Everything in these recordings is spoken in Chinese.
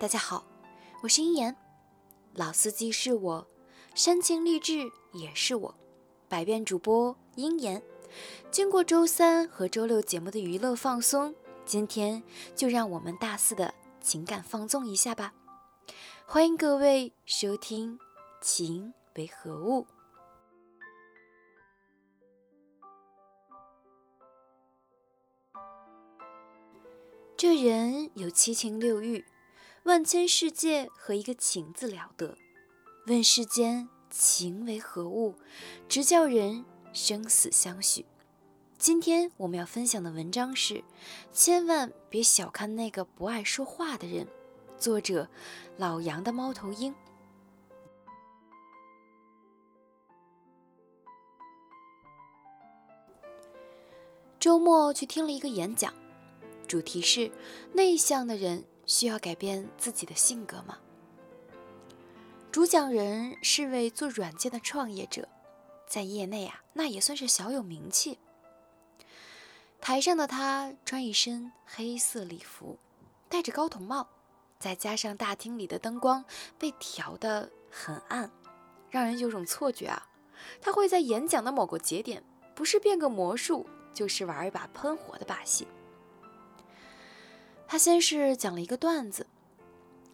大家好，我是殷言，老司机是我，煽情励志也是我，百变主播殷言。经过周三和周六节目的娱乐放松，今天就让我们大四的情感放纵一下吧。欢迎各位收听《情为何物》。这人有七情六欲，万千世界和一个情字了得。问世间情为何物，直叫人生死相许。今天我们要分享的文章是：千万别小看那个不爱说话的人。作者：老杨的猫头鹰。周末去听了一个演讲。主题是内向的人需要改变自己的性格吗？主讲人是位做软件的创业者，在业内啊，那也算是小有名气。台上的他穿一身黑色礼服，戴着高筒帽，再加上大厅里的灯光被调得很暗，让人有种错觉啊，他会在演讲的某个节点，不是变个魔术，就是玩一把喷火的把戏。他先是讲了一个段子，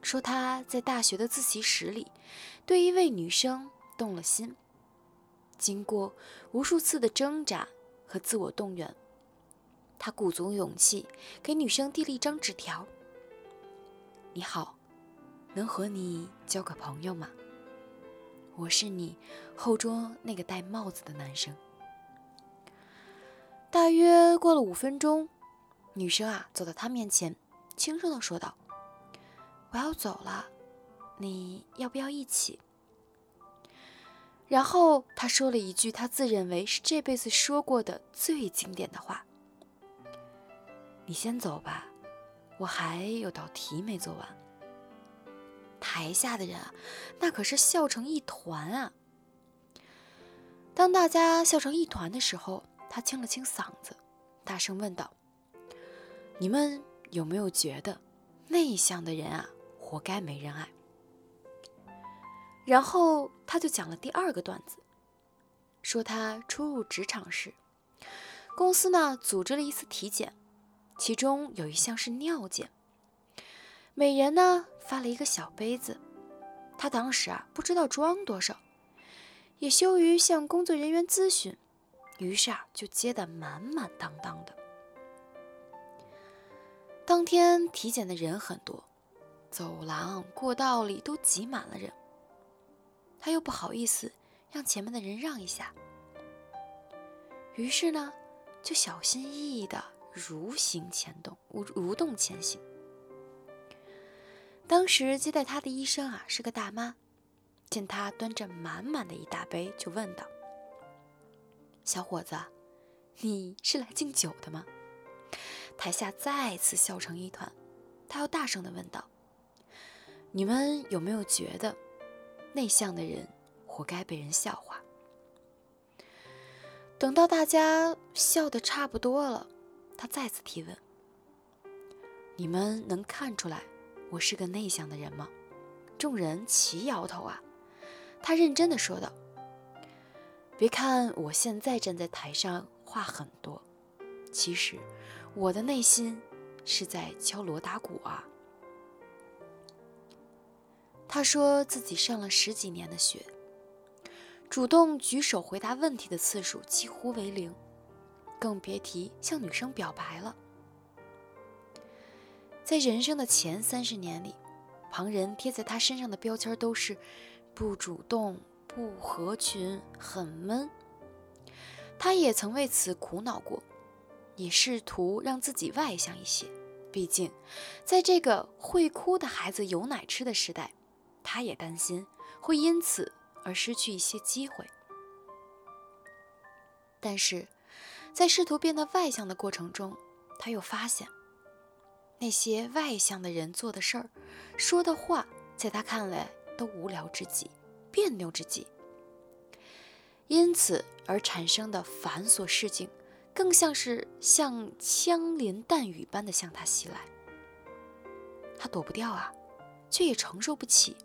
说他在大学的自习室里对一位女生动了心，经过无数次的挣扎和自我动员，他鼓足勇气给女生递了一张纸条：“你好，能和你交个朋友吗？我是你后桌那个戴帽子的男生。”大约过了五分钟，女生啊走到他面前。轻声的说道：“我要走了，你要不要一起？”然后他说了一句他自认为是这辈子说过的最经典的话：“你先走吧，我还有道题没做完。”台下的人啊，那可是笑成一团啊！当大家笑成一团的时候，他清了清嗓子，大声问道：“你们？”有没有觉得内向的人啊，活该没人爱？然后他就讲了第二个段子，说他初入职场时，公司呢组织了一次体检，其中有一项是尿检，每人呢发了一个小杯子，他当时啊不知道装多少，也羞于向工作人员咨询，于是啊就接得满满当当的。当天体检的人很多，走廊、过道里都挤满了人。他又不好意思让前面的人让一下，于是呢，就小心翼翼地蠕行前动，蠕蠕动前行。当时接待他的医生啊是个大妈，见他端着满满的一大杯，就问道：“小伙子，你是来敬酒的吗？”台下再次笑成一团，他又大声地问道：“你们有没有觉得，内向的人活该被人笑话？”等到大家笑得差不多了，他再次提问：“你们能看出来我是个内向的人吗？”众人齐摇头啊。他认真地说道：“别看我现在站在台上话很多，其实……”我的内心是在敲锣打鼓啊。他说自己上了十几年的学，主动举手回答问题的次数几乎为零，更别提向女生表白了。在人生的前三十年里，旁人贴在他身上的标签都是不主动、不合群、很闷。他也曾为此苦恼过。也试图让自己外向一些，毕竟，在这个会哭的孩子有奶吃的时代，他也担心会因此而失去一些机会。但是，在试图变得外向的过程中，他又发现，那些外向的人做的事儿、说的话，在他看来都无聊至极、别扭至极，因此而产生的繁琐事情。更像是像枪林弹雨般的向他袭来，他躲不掉啊，却也承受不起。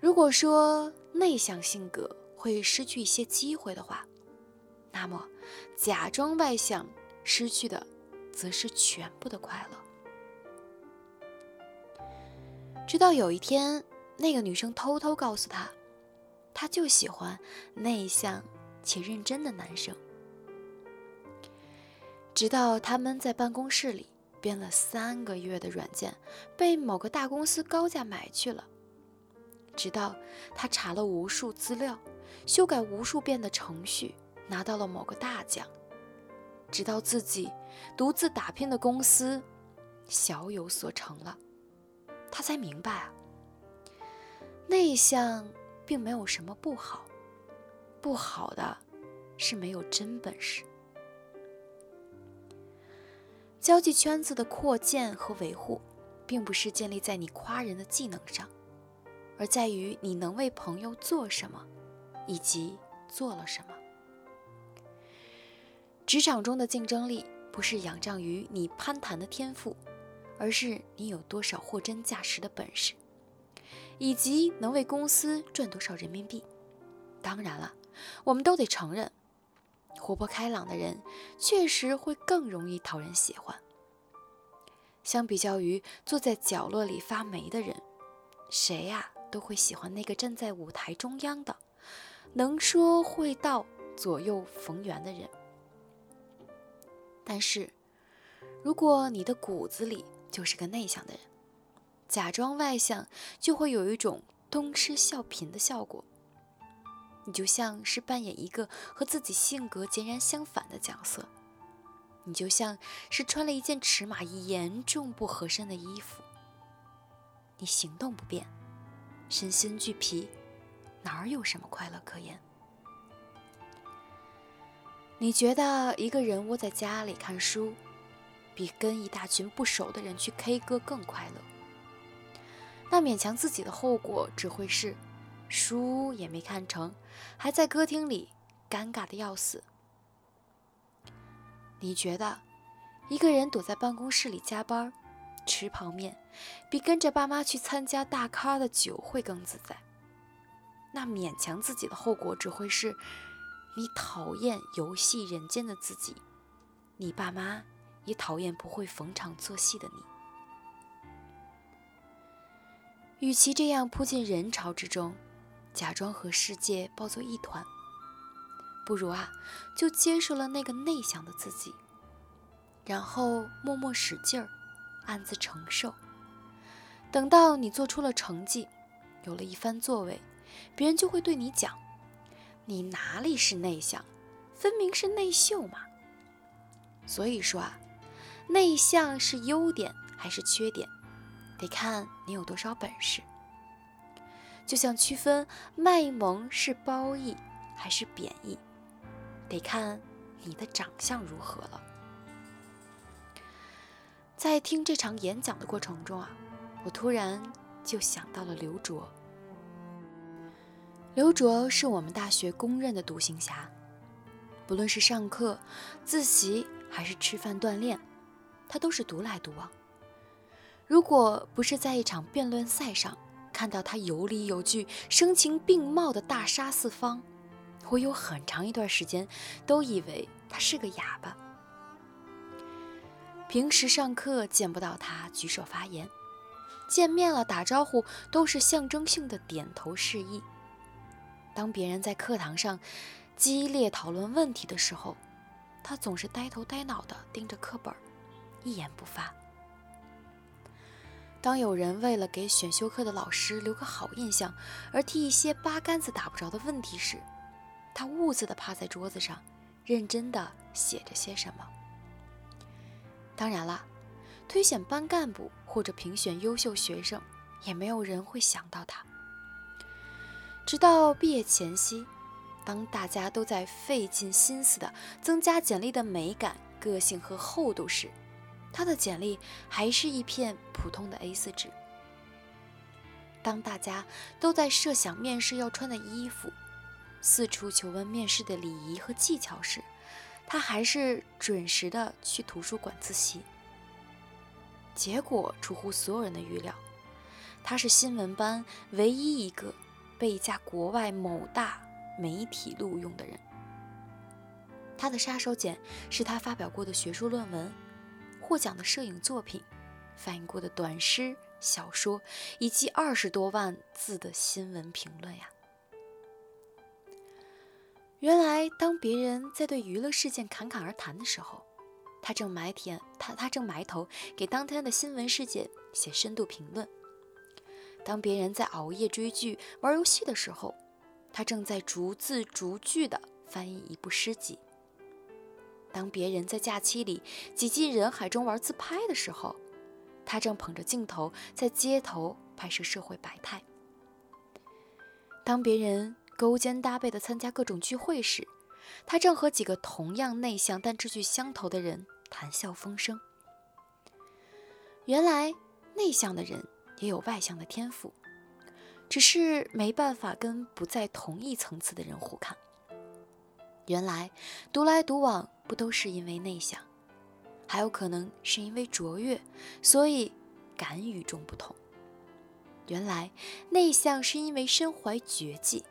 如果说内向性格会失去一些机会的话，那么假装外向失去的则是全部的快乐。直到有一天，那个女生偷偷告诉他，她就喜欢内向且认真的男生。直到他们在办公室里编了三个月的软件，被某个大公司高价买去了。直到他查了无数资料，修改无数遍的程序，拿到了某个大奖。直到自己独自打拼的公司小有所成了，他才明白啊，内向并没有什么不好，不好的是没有真本事。交际圈子的扩建和维护，并不是建立在你夸人的技能上，而在于你能为朋友做什么，以及做了什么。职场中的竞争力不是仰仗于你攀谈的天赋，而是你有多少货真价实的本事，以及能为公司赚多少人民币。当然了，我们都得承认。活泼开朗的人确实会更容易讨人喜欢。相比较于坐在角落里发霉的人，谁呀都会喜欢那个站在舞台中央的、能说会道、左右逢源的人。但是，如果你的骨子里就是个内向的人，假装外向就会有一种东施效颦的效果。你就像是扮演一个和自己性格截然相反的角色，你就像是穿了一件尺码严重不合身的衣服。你行动不便，身心俱疲，哪儿有什么快乐可言？你觉得一个人窝在家里看书，比跟一大群不熟的人去 K 歌更快乐？那勉强自己的后果只会是。书也没看成，还在歌厅里尴尬的要死。你觉得一个人躲在办公室里加班吃泡面，比跟着爸妈去参加大咖的酒会更自在？那勉强自己的后果只会是你讨厌游戏人间的自己，你爸妈也讨厌不会逢场作戏的你。与其这样扑进人潮之中。假装和世界抱作一团，不如啊，就接受了那个内向的自己，然后默默使劲儿，暗自承受。等到你做出了成绩，有了一番作为，别人就会对你讲：“你哪里是内向，分明是内秀嘛。”所以说啊，内向是优点还是缺点，得看你有多少本事。就像区分卖萌是褒义还是贬义，得看你的长相如何了。在听这场演讲的过程中啊，我突然就想到了刘卓。刘卓是我们大学公认的独行侠，不论是上课、自习还是吃饭锻炼，他都是独来独往。如果不是在一场辩论赛上，看到他有理有据、声情并茂的大杀四方，我有很长一段时间都以为他是个哑巴。平时上课见不到他举手发言，见面了打招呼都是象征性的点头示意。当别人在课堂上激烈讨论问题的时候，他总是呆头呆脑地盯着课本，一言不发。当有人为了给选修课的老师留个好印象而提一些八竿子打不着的问题时，他兀自地趴在桌子上，认真地写着些什么。当然了，推选班干部或者评选优秀学生，也没有人会想到他。直到毕业前夕，当大家都在费尽心思地增加简历的美感、个性和厚度时，他的简历还是一片普通的 A4 纸。当大家都在设想面试要穿的衣服，四处求问面试的礼仪和技巧时，他还是准时的去图书馆自习。结果出乎所有人的预料，他是新闻班唯一一个被一家国外某大媒体录用的人。他的杀手锏是他发表过的学术论文、获奖的摄影作品、翻译过的短诗、小说，以及二十多万字的新闻评论呀。原来，当别人在对娱乐事件侃侃而谈的时候，他正埋田，他他正埋头给当天的新闻事件写深度评论；当别人在熬夜追剧、玩游戏的时候，他正在逐字逐句地翻译一部诗集；当别人在假期里挤进人海中玩自拍的时候，他正捧着镜头在街头拍摄社会百态；当别人勾肩搭背地参加各种聚会时，他正和几个同样内向但志趣相投的人谈笑风生。原来内向的人也有外向的天赋，只是没办法跟不在同一层次的人互看。原来独来独往不都是因为内向，还有可能是因为卓越，所以敢与众不同。原来内向是因为身怀绝技。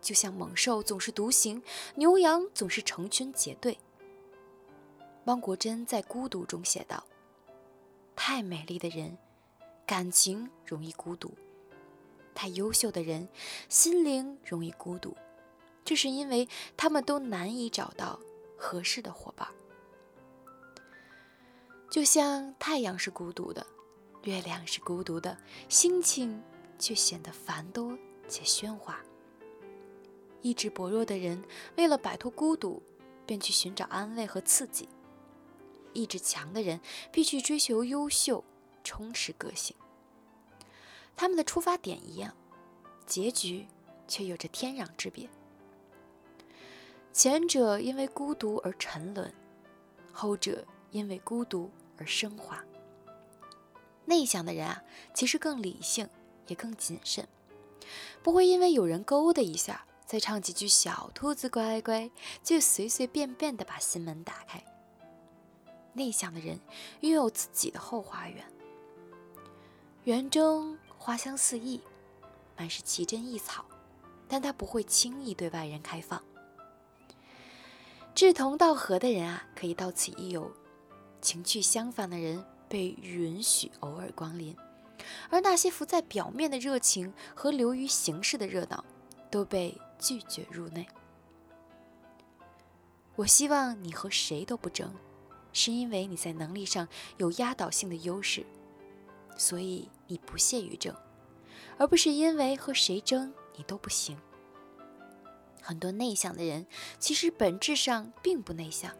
就像猛兽总是独行，牛羊总是成群结队。汪国真在《孤独》中写道：“太美丽的人，感情容易孤独；太优秀的人，心灵容易孤独。这是因为他们都难以找到合适的伙伴。就像太阳是孤独的，月亮是孤独的，心情却显得繁多且喧哗。”意志薄弱的人，为了摆脱孤独，便去寻找安慰和刺激；意志强的人，必须追求优秀，充实个性。他们的出发点一样，结局却有着天壤之别。前者因为孤独而沉沦，后者因为孤独而升华。内向的人啊，其实更理性，也更谨慎，不会因为有人勾搭一下。再唱几句“小兔子乖乖”，就随随便便的把心门打开。内向的人拥有自己的后花园，园中花香四溢，满是奇珍异草，但他不会轻易对外人开放。志同道合的人啊，可以到此一游；情趣相反的人被允许偶尔光临，而那些浮在表面的热情和流于形式的热闹，都被。拒绝入内。我希望你和谁都不争，是因为你在能力上有压倒性的优势，所以你不屑于争，而不是因为和谁争你都不行。很多内向的人其实本质上并不内向，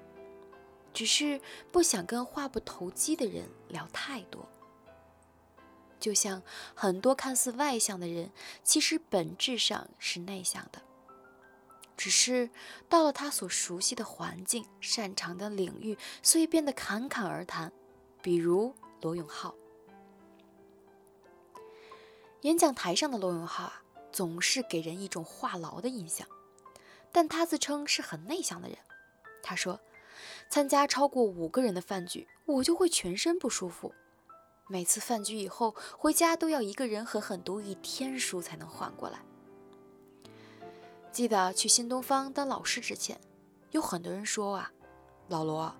只是不想跟话不投机的人聊太多。就像很多看似外向的人，其实本质上是内向的。只是到了他所熟悉的环境、擅长的领域，所以变得侃侃而谈。比如罗永浩，演讲台上的罗永浩啊，总是给人一种话痨的印象。但他自称是很内向的人。他说，参加超过五个人的饭局，我就会全身不舒服。每次饭局以后回家，都要一个人狠狠读一天书才能缓过来。记得去新东方当老师之前，有很多人说啊，老罗，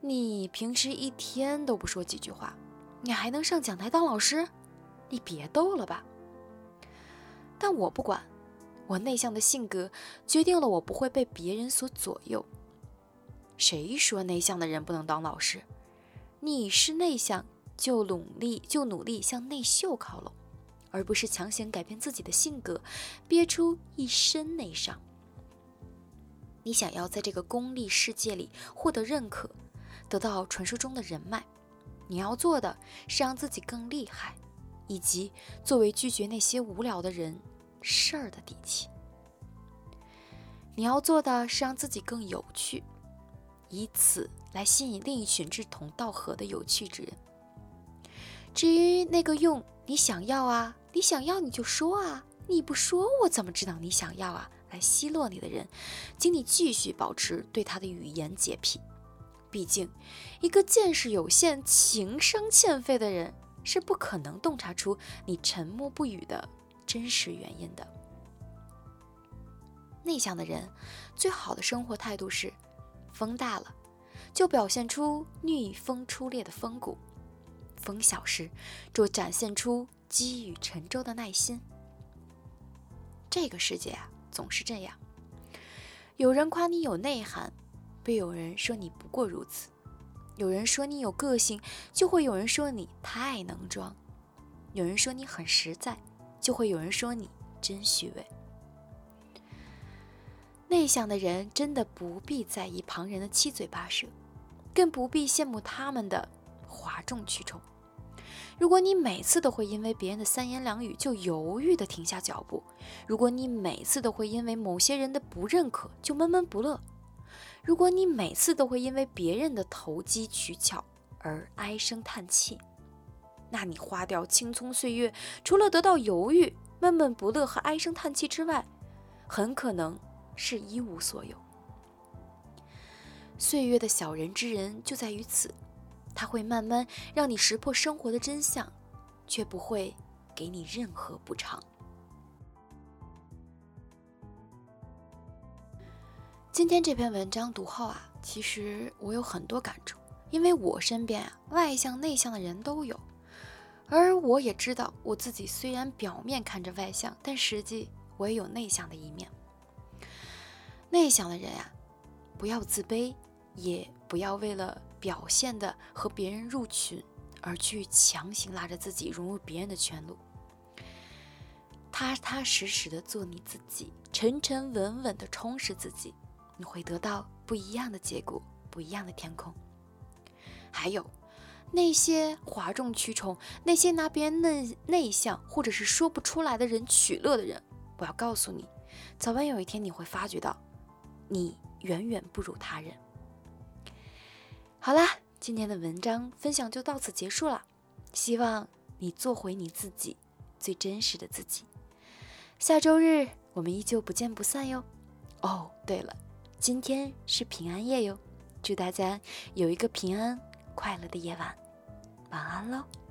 你平时一天都不说几句话，你还能上讲台当老师？你别逗了吧。但我不管，我内向的性格决定了我不会被别人所左右。谁说内向的人不能当老师？你是内向，就努力就努力向内秀靠拢。而不是强行改变自己的性格，憋出一身内伤。你想要在这个功利世界里获得认可，得到传说中的人脉，你要做的是让自己更厉害，以及作为拒绝那些无聊的人事儿的底气。你要做的是让自己更有趣，以此来吸引另一群志同道合的有趣之人。至于那个用你想要啊。你想要你就说啊，你不说我怎么知道你想要啊？来奚落你的人，请你继续保持对他的语言洁癖，毕竟，一个见识有限、情商欠费的人是不可能洞察出你沉默不语的真实原因的。内向的人最好的生活态度是：风大了，就表现出逆风出猎的风骨；风小时，就展现出积雨沉舟的耐心。这个世界啊，总是这样，有人夸你有内涵。被有人说你不过如此，有人说你有个性，就会有人说你太能装；有人说你很实在，就会有人说你真虚伪。内向的人真的不必在意旁人的七嘴八舌，更不必羡慕他们的哗众取宠。如果你每次都会因为别人的三言两语就犹豫地停下脚步，如果你每次都会因为某些人的不认可就闷闷不乐，如果你每次都会因为别人的投机取巧而唉声叹气，那你花掉青葱岁月，除了得到犹豫、闷闷不乐和唉声叹气之外，很可能是一无所有。岁月的小人之人就在于此，他会慢慢让你识破生活的真相，却不会给你任何补偿。今天这篇文章读后啊，其实我有很多感触，因为我身边啊外向内向的人都有，而我也知道我自己虽然表面看着外向，但实际我也有内向的一面。内向的人呀，不要自卑，也不要为了表现的和别人入群而去强行拉着自己融入别人的圈路，踏踏实实的做你自己，沉沉稳稳的充实自己。你会得到不一样的结果，不一样的天空。还有那些哗众取宠、那些拿别人内内向或者是说不出来的人取乐的人，我要告诉你，早晚有一天你会发觉到，你远远不如他人。好啦，今天的文章分享就到此结束了。希望你做回你自己，最真实的自己。下周日我们依旧不见不散哟。哦，对了。今天是平安夜哟，祝大家有一个平安快乐的夜晚，晚安喽。